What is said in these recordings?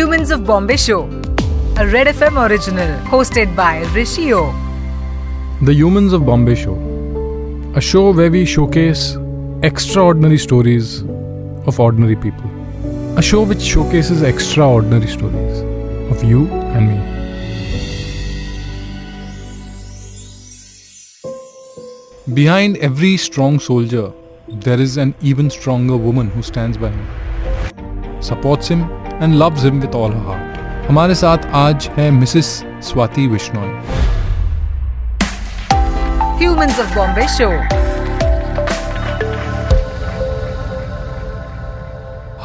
Humans of Bombay Show, a Red FM original hosted by Rishi O. The Humans of Bombay Show, a show where we showcase extraordinary stories of ordinary people. A show which showcases extraordinary stories of you and me. Behind every strong soldier, there is an even stronger woman who stands by him, supports him, and loves him with all her heart. हमारे साथ आज है Mrs Swati Vishnoi Humans of Bombay Show.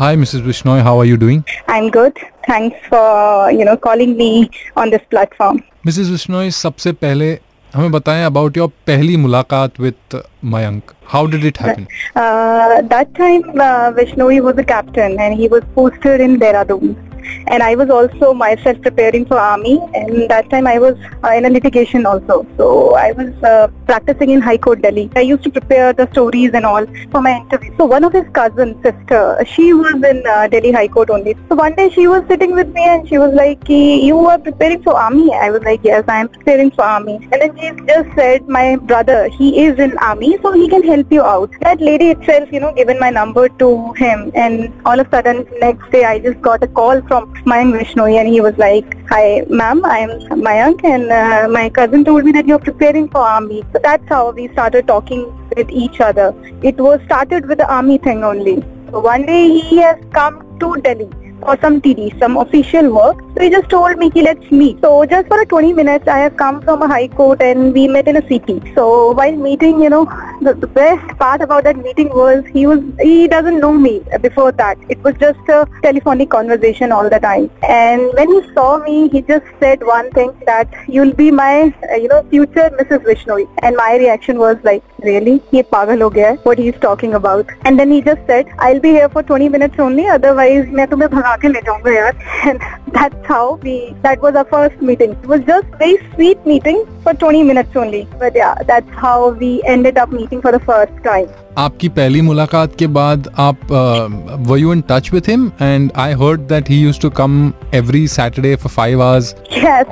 Hi, Mrs. Vishnoy. How are you doing? I'm good. Thanks for you know calling me on this platform. Mrs. Vishnoy, सबसे पहले हमें बताएँ about your पहली मुलाकात with Mayank. How did it happen that time Vishnu was a captain and he was posted in Dehradun And I was also myself preparing for army and that time I was uh, in a litigation also. So I was uh, practicing in High Court Delhi. I used to prepare the stories and all for my interview. So one of his cousins, sister, she was in uh, Delhi High Court only. So one day she was sitting with me and she was like, you are preparing for army? I was like, yes, I am preparing for army. And then she just said, my brother, he is in army so he can help you out. That lady itself, you know, given my number to him and all of a sudden next day I just got a call from Mayank Vishnoi and he was like, hi ma'am, I am Mayank and uh, my cousin told me that you're preparing for army. So that's how we started talking with each other. It was started with the army thing only. So one day he has come to Delhi for some TD, some official work. So he just told me, "Ki, let's meet. So just for a 20 minutes, I have come from a high court and we met in a city. So while meeting, you know, the, the best part about that meeting was he was, he doesn't know me before that. It was just a telephonic conversation all the time. And when he saw me, he just said one thing that you'll be my, uh, you know, future Mrs. Vishnoi. And my reaction was like, really? He pagal ho gaya hai, what he's talking about. And then he just said, I'll be here for 20 minutes only, otherwise मैं तुम्हें भगा आके ले जाऊँगा यार। That's how we that was our first meeting it was just very sweet meeting for 20 minutes only but yeah that's how we ended up meeting for the first time आपकी पहली मुलाकात के बाद आप were you in touch with him and I heard that he used to come every Saturday for 5 hours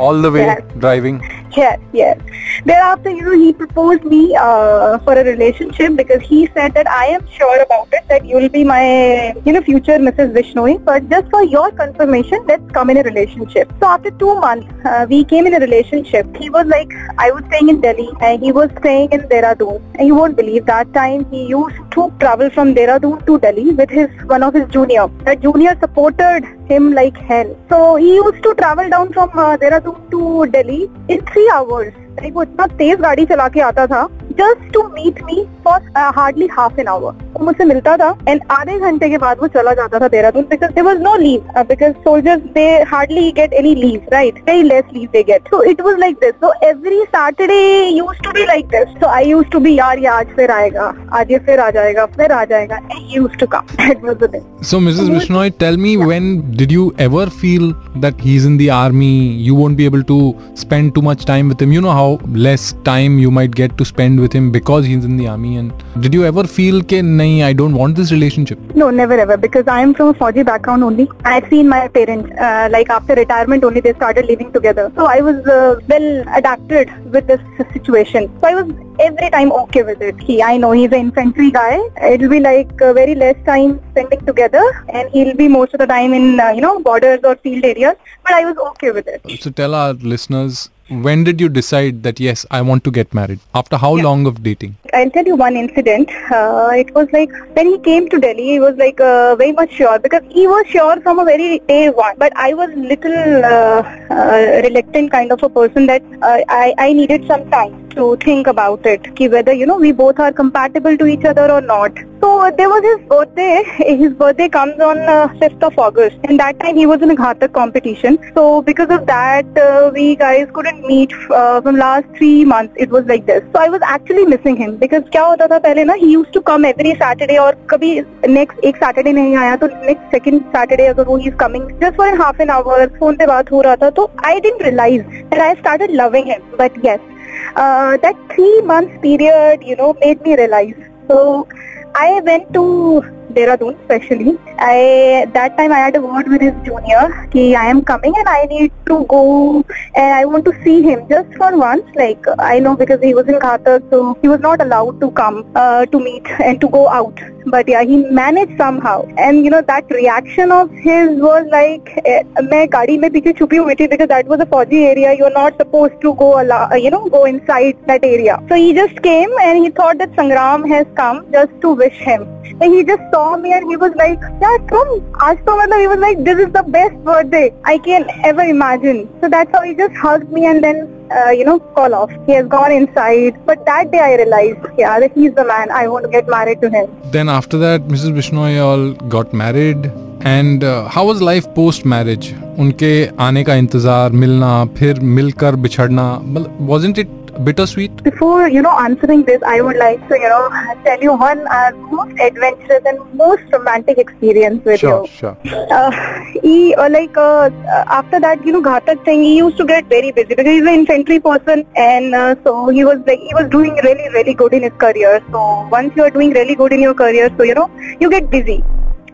all the way driving Yes, yes. Thereafter, you know, he proposed me uh, for a relationship because he said that I am sure about it, that you will be my, you know, future Mrs. Vishnoi. But just for your confirmation, let's come in a relationship. So after two months, uh, we came in a relationship. He was like, I was staying in Delhi and he was staying in Dehradun. And you won't believe that time he used to travel from Dehradun to Delhi with his one of his junior. That junior supported him like hell. So he used to travel down from uh, Dehradun to Delhi in three hours. वो इतना तेज गाड़ी चला के आता था just to meet me for hardly half an hour वो मुझसे मिलता था एंड आधे घंटे के बाद वो चला जाता था Dehradun because there was no leave because soldiers they hardly get any leave right very less leave they get so it was like this so every Saturday used to be like this so I used to be यार ये आज फिर आएगा आज ये फिर आ जाएगा फिर आ जाएगा used to come that was the thing So, Mrs. Vishnoy, tell me when did you ever feel that he's in the army? You won't be able to spend too much time with him. You know how less time you might get to spend with him because he's in the army. And did you ever feel that, nahi, I don't want this relationship? No, never ever. Because I am from a Fauji background only. I've seen my parents, uh, like after retirement only, they started living together. So I was uh, well adapted with this situation. So I was every time okay with it. He, I know he's an infantry guy. It'll be like uh, very less time spending together, and he'll be most of the time in uh, you know borders or field areas. But I was okay with it. So, tell our listeners when did you decide that yes, I want to get married? After how Yeah. long of dating? I'll tell you one incident. Uh, it was like when he came to Delhi, he was like uh, very much sure because he was sure from a very day one. But I was little uh, uh, reluctant kind of a person that uh, I, I needed some time to think about it, ki whether you know we both are compatible to each other or not. So there was his birthday. His birthday comes on uh, 5th of August, and that time he was in a Ghatak competition. So because of that, uh, we guys couldn't meet uh, from last three months. It was like this. So I was actually missing him because क्या होता था पहले ना he used to come every Saturday और कभी next एक Saturday नहीं आया तो next second Saturday अगर वो he is coming just for half an hour phone पे बात हो रहा था तो I didn't realize that I started loving him. But yes, uh, that three months period, you know, made me realize. So I went to Dehradun specially. I that time I had a word with his junior ki I am coming and I need to go and I want to see him just for once. Like I know because he was in Ghatak, so he was not allowed to come uh, to meet and to go out. But yeah, he managed somehow. And you know that reaction of his was like, eh, मैं गाड़ी में पीछे छुपी हुई थी because that was a foggy area. You are not supposed to go, uh, you know, go inside that area. So he just came and he thought that Sangram has come just to wish him. And he just saw me and he was like, yeah, come. आज तो मतलब he was like, this is the best birthday I can ever imagine. So that's how he just hugged me and then uh, you know, call off. He has gone inside. But that day I realized, yeah, that he's the man. I want to get married to him. Then after that, Mrs. Bishnoi all got married. And how was life post marriage उनके आने का इंतजार मिलना फिर मिलकर बिछड़ना मतलब wasn't it bittersweet? Before, you know, answering this, I would like to, you know, tell you one uh, most adventurous and most romantic experience with sure, you. Sure, uh, he, uh, like, uh, after that, you know, Ghatak thing, he used to get very busy because he's an infantry person and uh, so he was like, he was doing really, really good in his career. So once you are doing really good in your career, so, you know, you get busy.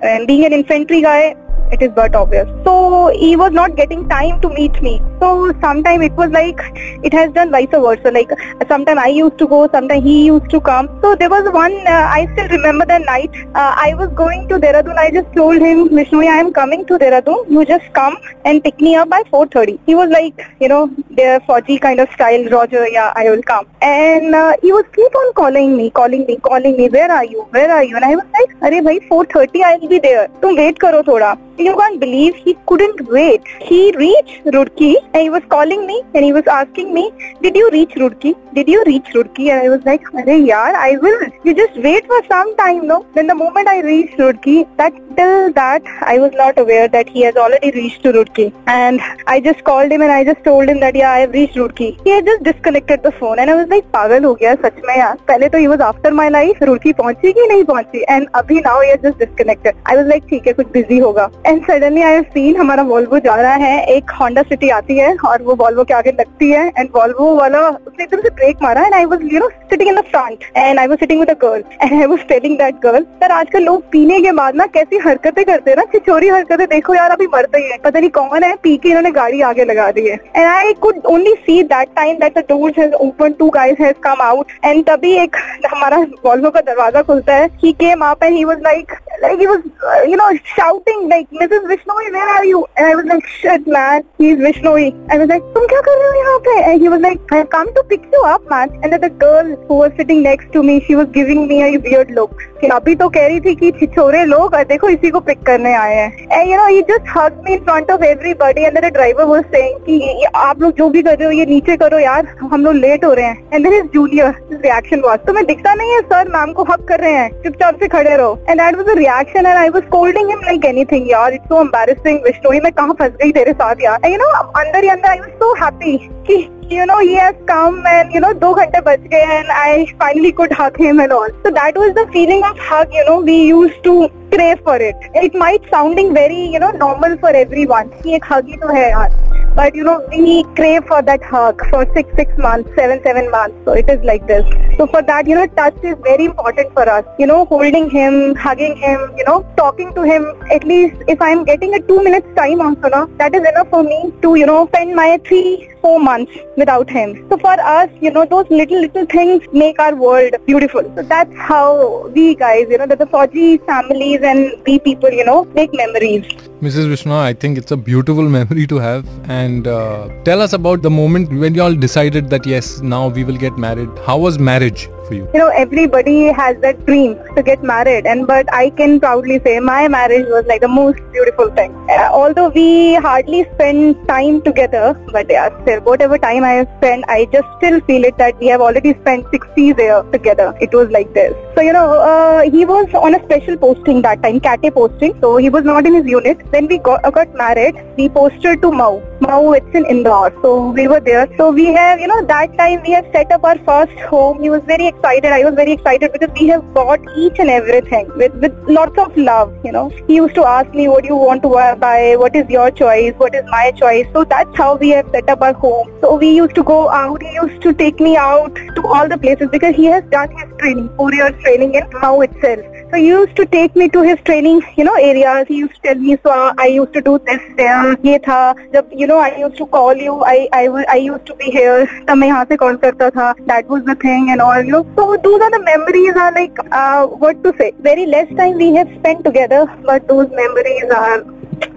And being an infantry guy, it is but obvious. So he was not getting time to meet me. So sometime it was like it has done vice versa. Like sometime I used to go, sometime he used to come. So there was one uh, I still remember the night uh, I was going to Dehradun. I just told him, Vishnu, I am coming to Dehradun. You just come and pick me up by 4:30. He was like, you know, their Fauji kind of style, Roger. Yeah, I will come. And uh, he was keep on calling me, calling me, calling me. Where are you? Where are you? And I was like, अरे भाई 4:30 I will be there. तुम wait करो थोड़ा You can't believe he couldn't wait. He reached Roorkee and he was calling me and he was asking me, Did you reach Roorkee? Did you reach Roorkee? And I was like, Arey yaar, I will. You just wait for some time, no? Then the moment I reached Roorkee, that till that I was not aware that he has already reached to Roorkee. And I just called him and I just told him that yeah, I have reached Roorkee. He had just disconnected the phone and I was like, पागल हो गया सच में यार पहले तो he was after my life Roorkee पहुँची कि नहीं पहुँची and अभी now he has just disconnected. I was like ठीक है कुछ busy होगा एंड सडनली आई सीन हमारा वॉल्वो जा रहा है एक होंडा सिटी आती है और वो वॉल्वो के आगे लगती है एंड वॉल्वो वाला उसने एकदम से ब्रेक मारा and I was you know sitting in the front and I was sitting with a girl and I was telling that girl sir आजकल लोग पीने के बाद ना कैसी हरकतें करते हैं ना छिछोरी हरकतें देखो यार अभी मरते ही है। पता नहीं कौन है पी के इन्होंने गाड़ी आगे लगा दी है. And I could only see that time that the doors has open two guys has come out and तभी एक हमारा वॉल्वो का दरवाज़ा खुलता है। He came up and he was like he was uh, you know shouting like Mrs. Vishnoi, where are you? And I was like, shit, man, he's Vishnoi. I was like, tum kya kar rahe ho pe? And he was like, I come to pick you up, man. And then the girl who was sitting next to me, she was giving me a weird look. कि अभी तो कह रही थी कि छिछोरे लोग देखो इसी को पिक करने आए हैं and you know he just hug me in front of everybody and then the driver was saying कि आप लोग जो भी कर रहे हो ये नीचे करो यार हम लोग लेट हो रहे हैं and then his junior reaction was तो मैं दिखता नहीं है सर मैम को हग कर रहे हैं चुपचाप से खड़े रहो and that was the reaction and I was scolding him like anything यार it's सो एम्बेसिंग विष्णु मैं कहाँ फंस गई तेरे साथ यार यू नो अंदर ही अंदर आई was so happy कि you know he has come and you know दो घंटे बच गए and I finally could hug him and all so that was the feeling of hug you know we used to crave for it it might sounding very you know normal for everyone कि एक hug ही तो है यार but you know we crave for that hug for six six months seven seven months. So it is like this. So for that you know touch is very important for us. You know holding him hugging him you know talking to him. At least if i'm getting a two minutes time also no, that is enough for me to you know spend my three four months without him. So for us you know those little little things make our world beautiful. So that's how we guys you know that the Fauji families and we people you know make memories. Mrs. Vishnu, I think it's a beautiful memory to have. And uh, tell us about the moment when you all decided that yes, now we will get married. How was marriage for you? you know everybody has that dream to get married and but i can proudly say my marriage was like the most beautiful thing uh, although we hardly spend time together but yeah still whatever time i have spent i just still feel it that we have already spent 60 years together it was like this so you know uh, he was on a special posting that time kate posting so he was not in his unit Then we got, got married we posted to Mhow Mhow, it's in Indore. So we were there. So we have, you know, that time we have set up our first home. He was very excited. I was very excited because we have bought each and everything with, with lots of love, you know. He used to ask me, what do you want to buy? What is your choice? What is my choice? So that's how we have set up our home. So we used to go out. He used to take me out to all the places because he has done his training, four years training in Mhow itself. So he used to take me to his training, you know, areas. He used to tell me, so I used to do this there, ये था. जब you know I used to call you, I I I used to be here. तब मैं यहाँ से call करता था. That was the thing and all. You know, so those are the memories. Are like uh, what to say. Very less time we have spent together, but those memories are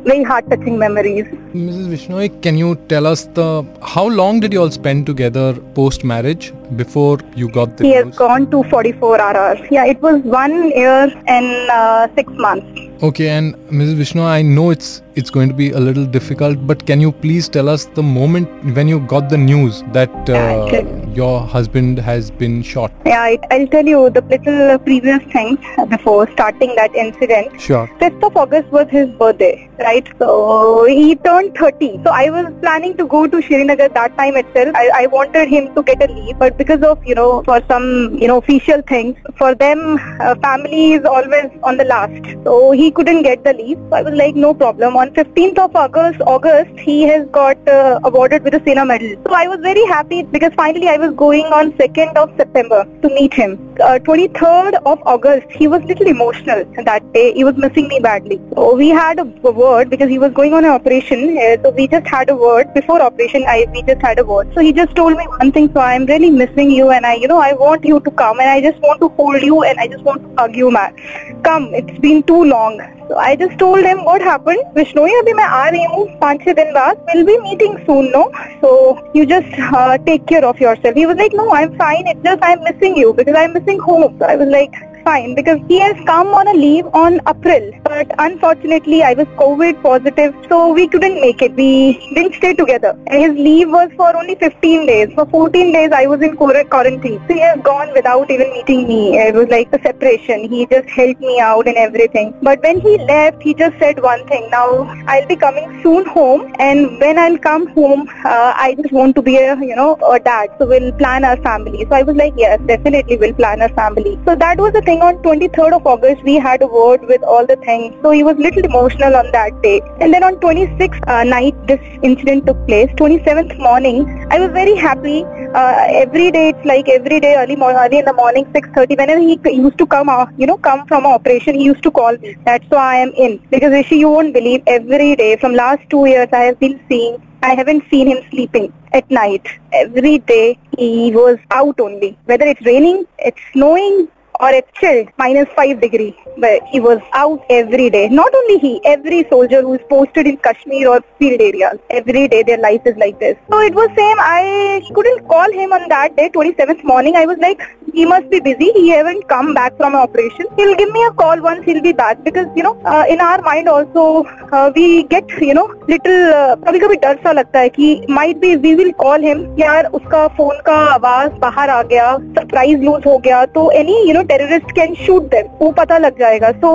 very heart-touching memories. Mrs. Vishnoi, can you tell us the how long did you all spend together post marriage before you got the He has gone to 44 hours. Yeah, it was one year and uh, six months. Okay, and Mrs. Vishnu, I know it's it's going to be a little difficult, but can you please tell us the moment when you got the news that uh, your husband has been shot? Yeah, I, I'll tell you the little previous things before starting that incident. Sure. 5th of August was his birthday, right? So he turned 30. So I was planning to go to Srinagar that time itself. I, I wanted him to get a leave, but because of, you know, for some, you know, official things, for them, uh, family is always on the last. So he couldn't get the leave. So I was like, no problem. On 15th of August, August, he has got uh, awarded with a Sena medal. So I was very happy because finally I was going on 2nd of September to meet him. Uh, 23rd of August, he was little emotional that day. He was missing me badly. So we had a word because he was going on an operation. Uh, so we just had a word before operation. I we just had a word. So he just told me one thing. So I'm really missing you, and I, you know, I want you to come, and I just want to hold you, and I just want to hug you, man. Come, it's been too long. So I just told him what happened. Vishnoi, अभी मैं आ रही हूँ पाँच छह दिन बाद. We'll be meeting soon, no? So you just uh, take care of yourself. He was like, no, I'm fine. It's just I'm missing you because I'm missing home. So I was like, fine because he has come on a leave on April but unfortunately I was COVID positive so we couldn't make it. We didn't stay together. And his leave was for only 15 days. For 14 days I was in quar- quarantine. So he has gone without even meeting me. It was like a separation. He just helped me out and everything. But when he left he just said one thing. Now I'll be coming soon home and when I'll come home uh, I just want to be a you know a dad. So we'll plan our family. So I was like yes definitely we'll plan our family. So that was the thing on 23rd of August we had a word with all the things. So he was little emotional on that day. And then on 26th uh, night this incident took place. 27th morning I was very happy. Uh, every day it's like every day early, mo- early in the morning 6:30 whenever he used to come out, you know come from an operation he used to call. That's why I am in because Rishi you won't believe every day from last two years I have been seeing I haven't seen him sleeping at night. Every day he was out only. Whether it's raining, it's snowing, or it's chilled, minus 5 degree. But he was out every day. Not only he, every soldier who is posted in Kashmir or field areas. Every day their life is like this. So it was same. I couldn't call him on that day, 27th morning. I was like, he must be busy. He haven't come back from operation. He'll give me a call once he'll be back because, you know, uh, in our mind also, uh, we get, you know, little, uh, कभी कभी डर सा लगता है कि might be we will call him यार उसका phone का आवाज़ बाहर आ गया सरप्राइज़ लूज हो गया तो any you know Terrorists can shoot them. Wo pata lag jayega. So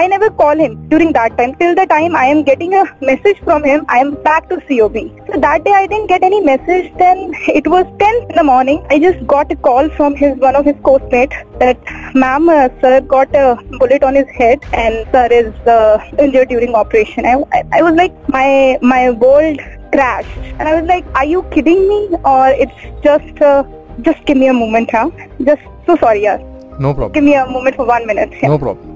I never call him during that time. Till the time I am getting a message from him, I am back to COB. So that day I didn't get any message. Then it was 10 in the morning. I just got a call from his one of his coursemate that ma'am, uh, sir got a bullet on his head and sir is uh, injured during operation. I, I, was like my my world crashed and I was like, are you kidding me or it's just uh, just give me a moment, huh? Just so sorry, yeah. No problem. give me a moment for one minute yeah. No problem.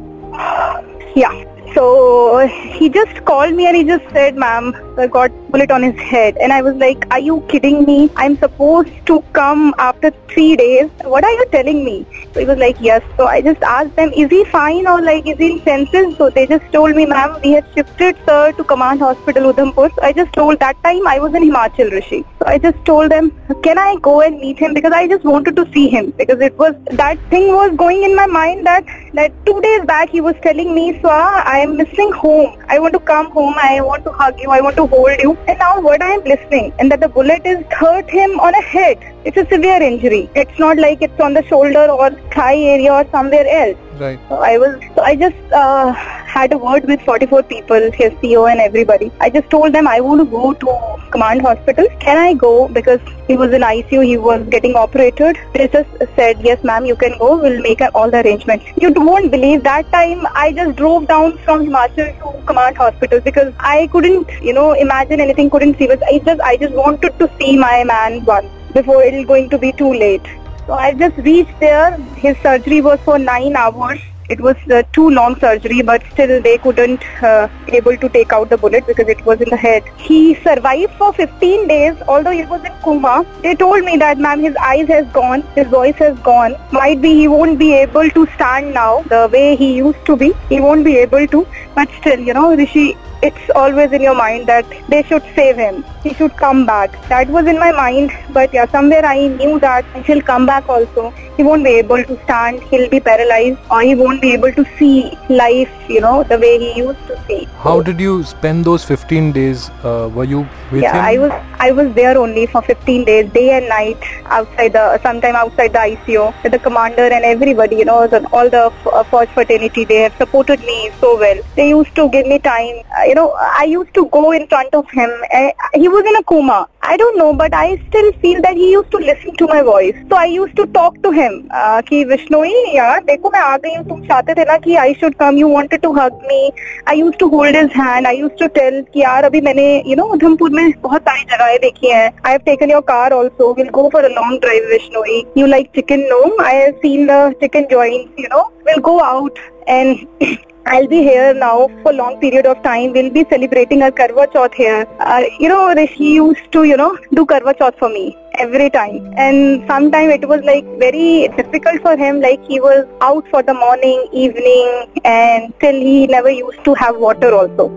Yeah. So he just called me and he just said, ma'am, I got bullet on his head. And I was like, are you kidding me? I'm supposed to come after three days. What are you telling me? So he was like, yes. So I just asked them, is he fine or like, is he in senses? So they just told me, ma'am, we have shifted sir to Command Hospital Udhampur. So I just told that time I was in Himachal Rishi. So I just told them, can I go and meet him? Because I just wanted to see him. Because it was, that thing was going in my mind that, that two days back he was telling me, Swa, I am missing home. I want to come home. I want to hug you. I want to hold you. And now what I am listening and that the bullet is hurt him on a head. It's a severe injury. It's not like it's on the shoulder or thigh area or somewhere else. Right. So I was, so I just uh, had a word with 44 people, his CO and everybody. I just told them I want to go to command hospital. Can I go? Because he was in ICU, he was getting operated. They just said, yes ma'am, you can go. We'll make all the arrangements. You won't believe that time I just drove down from Himachal to command hospital because I couldn't, you know, imagine anything, couldn't see. But I just, I just wanted to see my man once before it is going to be too late. So I just reached there. His surgery was for nine hours. It was uh, too long surgery, but still they couldn't uh, able to take out the bullet because it was in the head. He survived for 15 days, although he was in coma. They told me that, ma'am, his eyes has gone, his voice has gone. Might be he won't be able to stand now the way he used to be. He won't be able to, but still, you know, Rishi, it's always in your mind that they should save him. He should come back. That was in my mind, but yeah, somewhere I knew that he'll come back also. He won't be able to stand, he'll be paralyzed, or he won't be able to see life, you know, the way he used to see. How did you spend those 15 days? Uh, were you with yeah, him? I was I was there only for 15 days, day and night, outside the sometime outside the ICU with the commander and everybody. You know, the, all the uh, Fauj fraternity. They have supported me so well. They used to give me time. Uh, you know, I used to go in front of him. Uh, he was in a coma. I don't know, but I still feel that he used to listen to my voice. So I used to talk to him. Uh, कि विष्णोई यार देखो मैं आ गई हूँ तुम चाहते थे ना कि I should come you wanted to hug me I use to hold his hand I use to tell कि यार अभी मैंने यू नो उधमपुर में बहुत सारी जगहें देखी हैं I have taken your car also will go for a long drive Vishnoi you like chicken no I have seen the chicken joints you know will go out and I'll be here now for long period of time. We'll be celebrating our Karwa Chauth here. Uh, you know, he used to, you know, do Karwa Chauth for me every time. And sometime it was like very difficult for him. Like he was out for the morning, evening, and till he never used to have water also.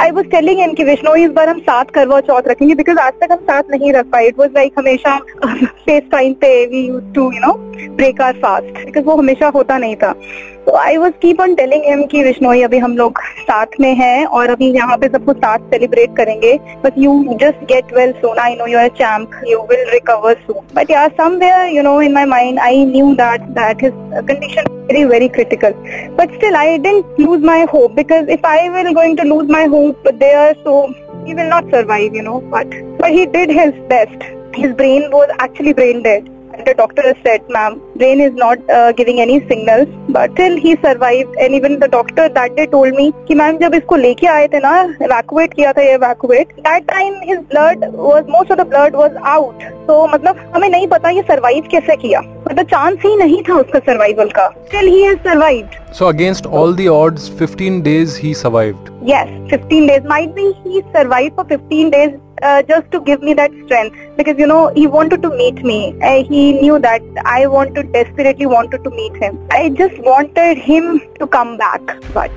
I was telling in कि विष्णु इस बार हम साथ करवा चौथ रखेंगे because आज तक हम साथ नहीं रख पाए. इट वॉज़ लाइक हमेशा फेस टाइम पे we used to you know break our fast because वो हमेशा होता नहीं था. तो I was keep on telling him कि विष्णोई अभी हम लोग साथ में हैं, और अभी यहाँ पे सबको साथ सेलिब्रेट करेंगे. But you just get well soon I know your champ you will recover soon but यार somewhere you know in my mind I knew that that his Uh, condition very very critical. But still i didn't lose my hope because if i will going to lose my hope there so he will not survive you know but but he did his best. His brain was actually brain dead. The doctor has said, ma'am, brain is not uh, giving any signals, but still he survived. And even the doctor that day told me कि ma'am जब इसको लेके आए थे ना evacuate किया था ये evacuate that time his blood was most of the blood was out. So मतलब हमें नहीं पता ये survive कैसे किया. But the chance ही नहीं था उसका survival का. Still he has survived. So against all the odds, 15 days he survived. Yes, 15 days. Might be he survived for 15 days uh, just to give me that strength because you know he wanted to meet me. Uh, he knew that I wanted desperately wanted to meet him. I just wanted him to come back, but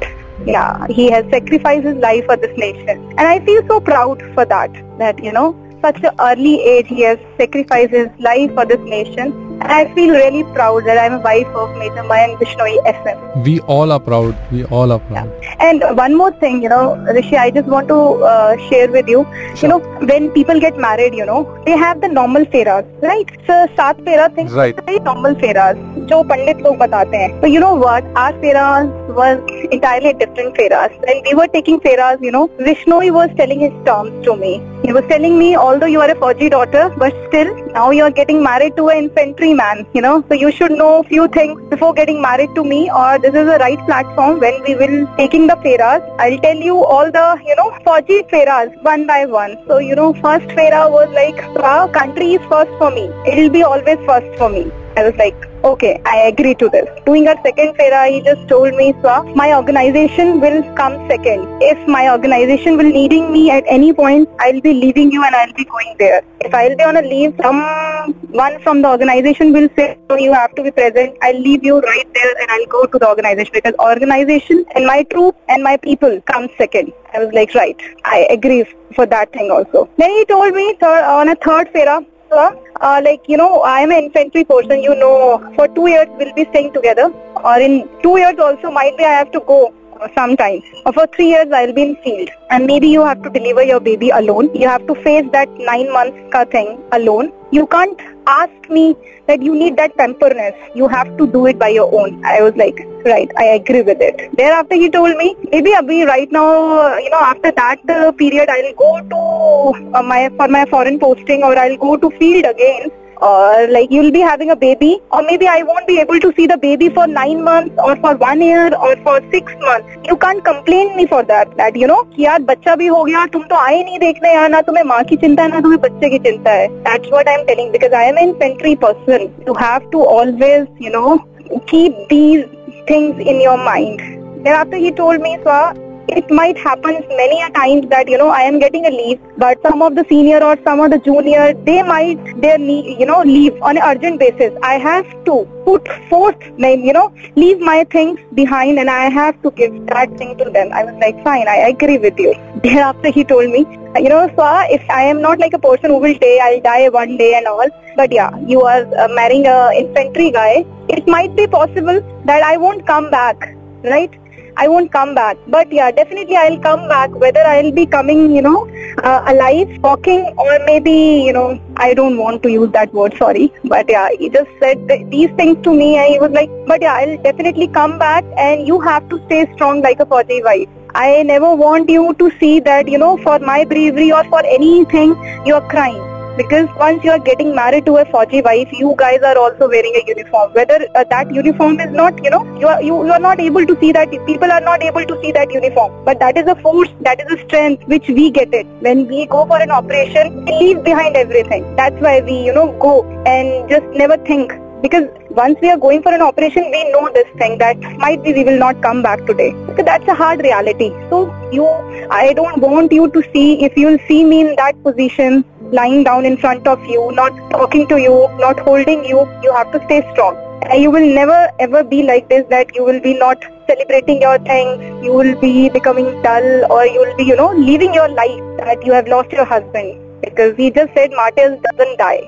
yeah, he has sacrificed his life for this nation, and I feel so proud for that. That you know, such an early age he has sacrificed his life for this nation. I feel really proud that I'm a wife of Major Mayank Vishnoi SM. We all are proud. We all are proud. Yeah. And one more thing, you know, Rishi, I just want to uh, share with you. Sure. You know, when people get married, you know, they have the normal feras, right? So, saat fera thing. Right. Very normal feras, जो पंडित log बताते हैं. So you know what? Our feras was entirely different feras. Like we were taking feras, you know. Vishnoi was telling his terms to me. He was telling me, although you are a Fauji daughter, but still now you are getting married to an infantry man, you know, so you should know few things before getting married to me or this is the right platform when we will taking the feras. I'll tell you all the, you know, Fauji feras one by one. So, you know, first fera was like, wow, country is first for me. It'll be always first for me. I was like, okay, I agree to this. Doing our second fera, he just told me, Swa, my organization will come second. If my organization will needing me at any point, I'll be leaving you and I'll be going there. If I'll be on a leave, someone from the organization will say, no, you have to be present. I'll leave you right there and I'll go to the organization because organization and my troop and my people come second. I was like, right, I agree for that thing also. Then he told me third, on a third fera, Sir, uh, like you know, I am an infantry person. You know, for two years we'll be staying together, or in two years also might be I have to go uh, sometimes. Or for three years I'll be in field, and maybe you have to deliver your baby alone. You have to face that nine months ka thing alone. You can't ask me that you need that pamperness. You have to do it by your own. I was like, right, I agree with it. Thereafter, he told me, maybe abhi right now, uh, you know, after that uh, period, I'll go to uh, my for my foreign posting or I'll go to field again or like you'll be having a baby or maybe I won't be able to see the baby for nine months or for one year or for six months. You can't complain me for that. That you know कि यार बच्चा भी हो गया तुम तो आए नहीं देखने यहाँ ना तुम्हें माँ की चिंता है ना तुम्हें बच्चे की चिंता है That's what I'm telling because I am an infantry person. You have to always you know keep these things in your mind. Thereafter he told me, Swa, it might happen many a times that you know I am getting a leave, but some of the senior or some of the junior they might their you know leave on an urgent basis. I have to put forth name you know leave my things behind and I have to give that thing to them. I was like fine, I agree with you. Thereafter he told me, you know, Swa, if I am not like a person who will say I'll die one day and all, but yeah, you are uh, marrying a infantry guy. It might be possible that I won't come back, right? I won't come back. But yeah, definitely I'll come back. Whether I'll be coming, you know, uh, alive, walking, or maybe, you know, I don't want to use that word, sorry. But yeah, he just said th- these things to me and he was like, but yeah, I'll definitely come back and you have to stay strong like a Fauji wife. I never want you to see that, you know, for my bravery or for anything, you're crying because once you are getting married to a Fauji wife, you guys are also wearing a uniform. Whether uh, that uniform is not, you know, you are, you, you are not able to see that, people are not able to see that uniform. But that is a force, that is a strength which we get it. When we go for an operation, we leave behind everything. That's why we, you know, go and just never think. Because once we are going for an operation, we know this thing that might be we will not come back today. Because that's a hard reality. So you, I don't want you to see, if you will see me in that position, lying down in front of you, not talking to you, not holding you, you have to stay strong. And you will never ever be like this that you will be not celebrating your things, you will be becoming dull or you will be, you know, leaving your life that you have lost your husband. Because he just said martyrs doesn't die.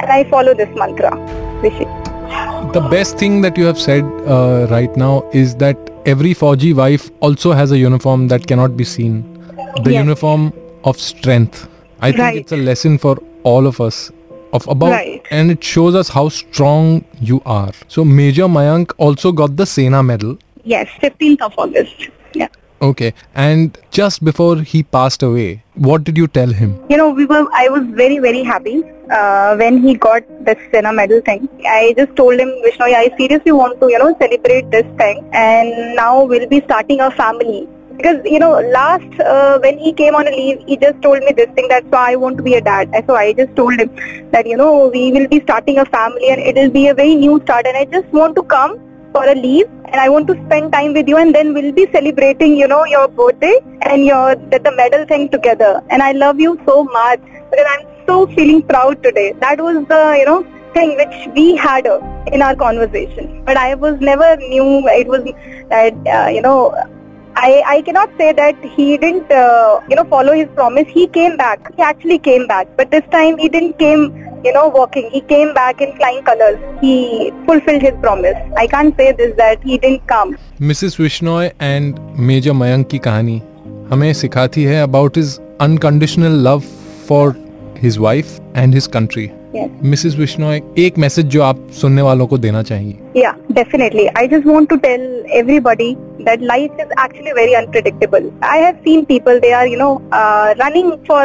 And I follow this mantra. Rishi. The best thing that you have said uh, right now is that every Fauji wife also has a uniform that cannot be seen. The Yes. uniform of strength. I think Right. it's a lesson for all of us of about Right. and it shows us how strong you are. So Major Mayank also got the Sena medal. Yes, 15th of August. Yeah. Okay. And just before he passed away, what did you tell him? You know, we were. I was very, very happy uh, when he got this Sena medal thing. I just told him, Vishnu, I seriously want to, you know, celebrate this thing, and now we'll be starting a family. Because you know, last uh, when he came on a leave, he just told me this thing. That's why I want to be a dad. So I just told him that you know we will be starting a family, and it will be a very new start. And I just want to come for a leave and I want to spend time with you and then we'll be celebrating, you know, your birthday and your the, the medal thing together. And I love you so much because I'm so feeling proud today. That was the, you know, thing which we had uh, in our conversation. But I was never knew it was that, uh, you know, I, I cannot say that he didn't, uh, you know, follow his promise. He came back. He actually came back. But this time he didn't came, you know, walking. He came back in flying colors. He fulfilled his promise. I can't say this that he didn't come. Mrs विश्नोय and major Mayank की कहानी हमें सिखाती है about his unconditional love for his wife and his country Yes. Mrs Vishnoi एक message जो आप सुनने वालों को देना चाहिए Yeah, definitely. I just want to tell everybody that life is actually very unpredictable. I have seen people, they are, you know, uh, running for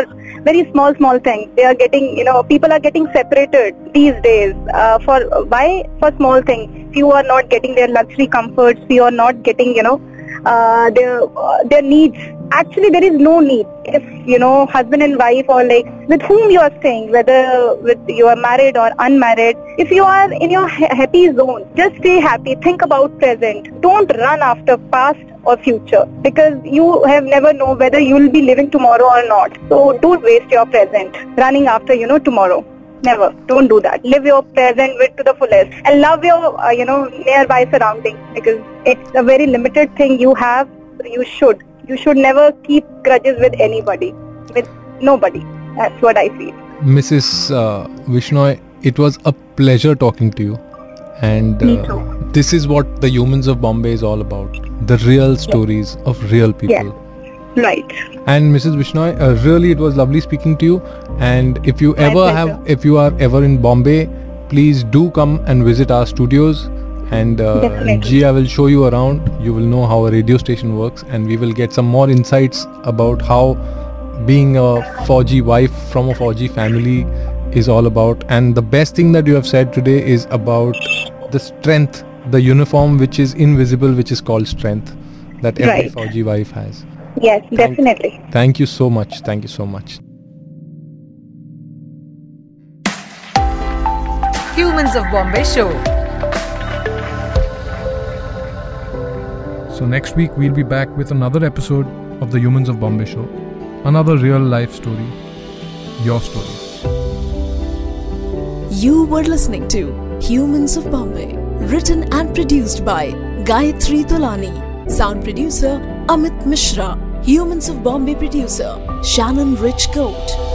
very small, small things. They are getting, you know, people are getting separated these days. Uh, for why? For small things. Few are not getting their luxury comforts. Few are not getting, you know, uh, their uh, their needs. Actually, there is no need. If you know, husband and wife, or like with whom you are staying, whether with you are married or unmarried, if you are in your ha- happy zone, just stay happy. Think about present. Don't run after past or future because you have never know whether you will be living tomorrow or not. So don't waste your present running after you know tomorrow. Never. Don't do that. Live your present with to the fullest and love your uh, you know nearby surroundings because it's a very limited thing you have. You should you should never keep grudges with anybody, with nobody. That's what I feel. Mrs. Uh, it was a pleasure talking to you. And uh, this is what the humans of Bombay is all about the real stories yes. of real people. Yes. Right. And Mrs. Vishnoi, uh, really it was lovely speaking to you. And if you ever have, if you are ever in Bombay, please do come and visit our studios. And uh, Definitely. Gia will show you around. You will know how a radio station works, and we will get some more insights about how being a Fauji wife from a Fauji family is all about. And the best thing that you have said today is about the strength, the uniform which is invisible, which is called strength, that every Right. Fauji wife has. Yes, definitely. Thank you so much. Thank you so much. Humans of Bombay Show. So, next week we'll be back with another episode of the Humans of Bombay show. Another real life story. Your story. You were listening to Humans of Bombay, written and produced by Gayatri Tolani, sound producer Amit Mishra, Humans of Bombay producer Shannon Rich Coat.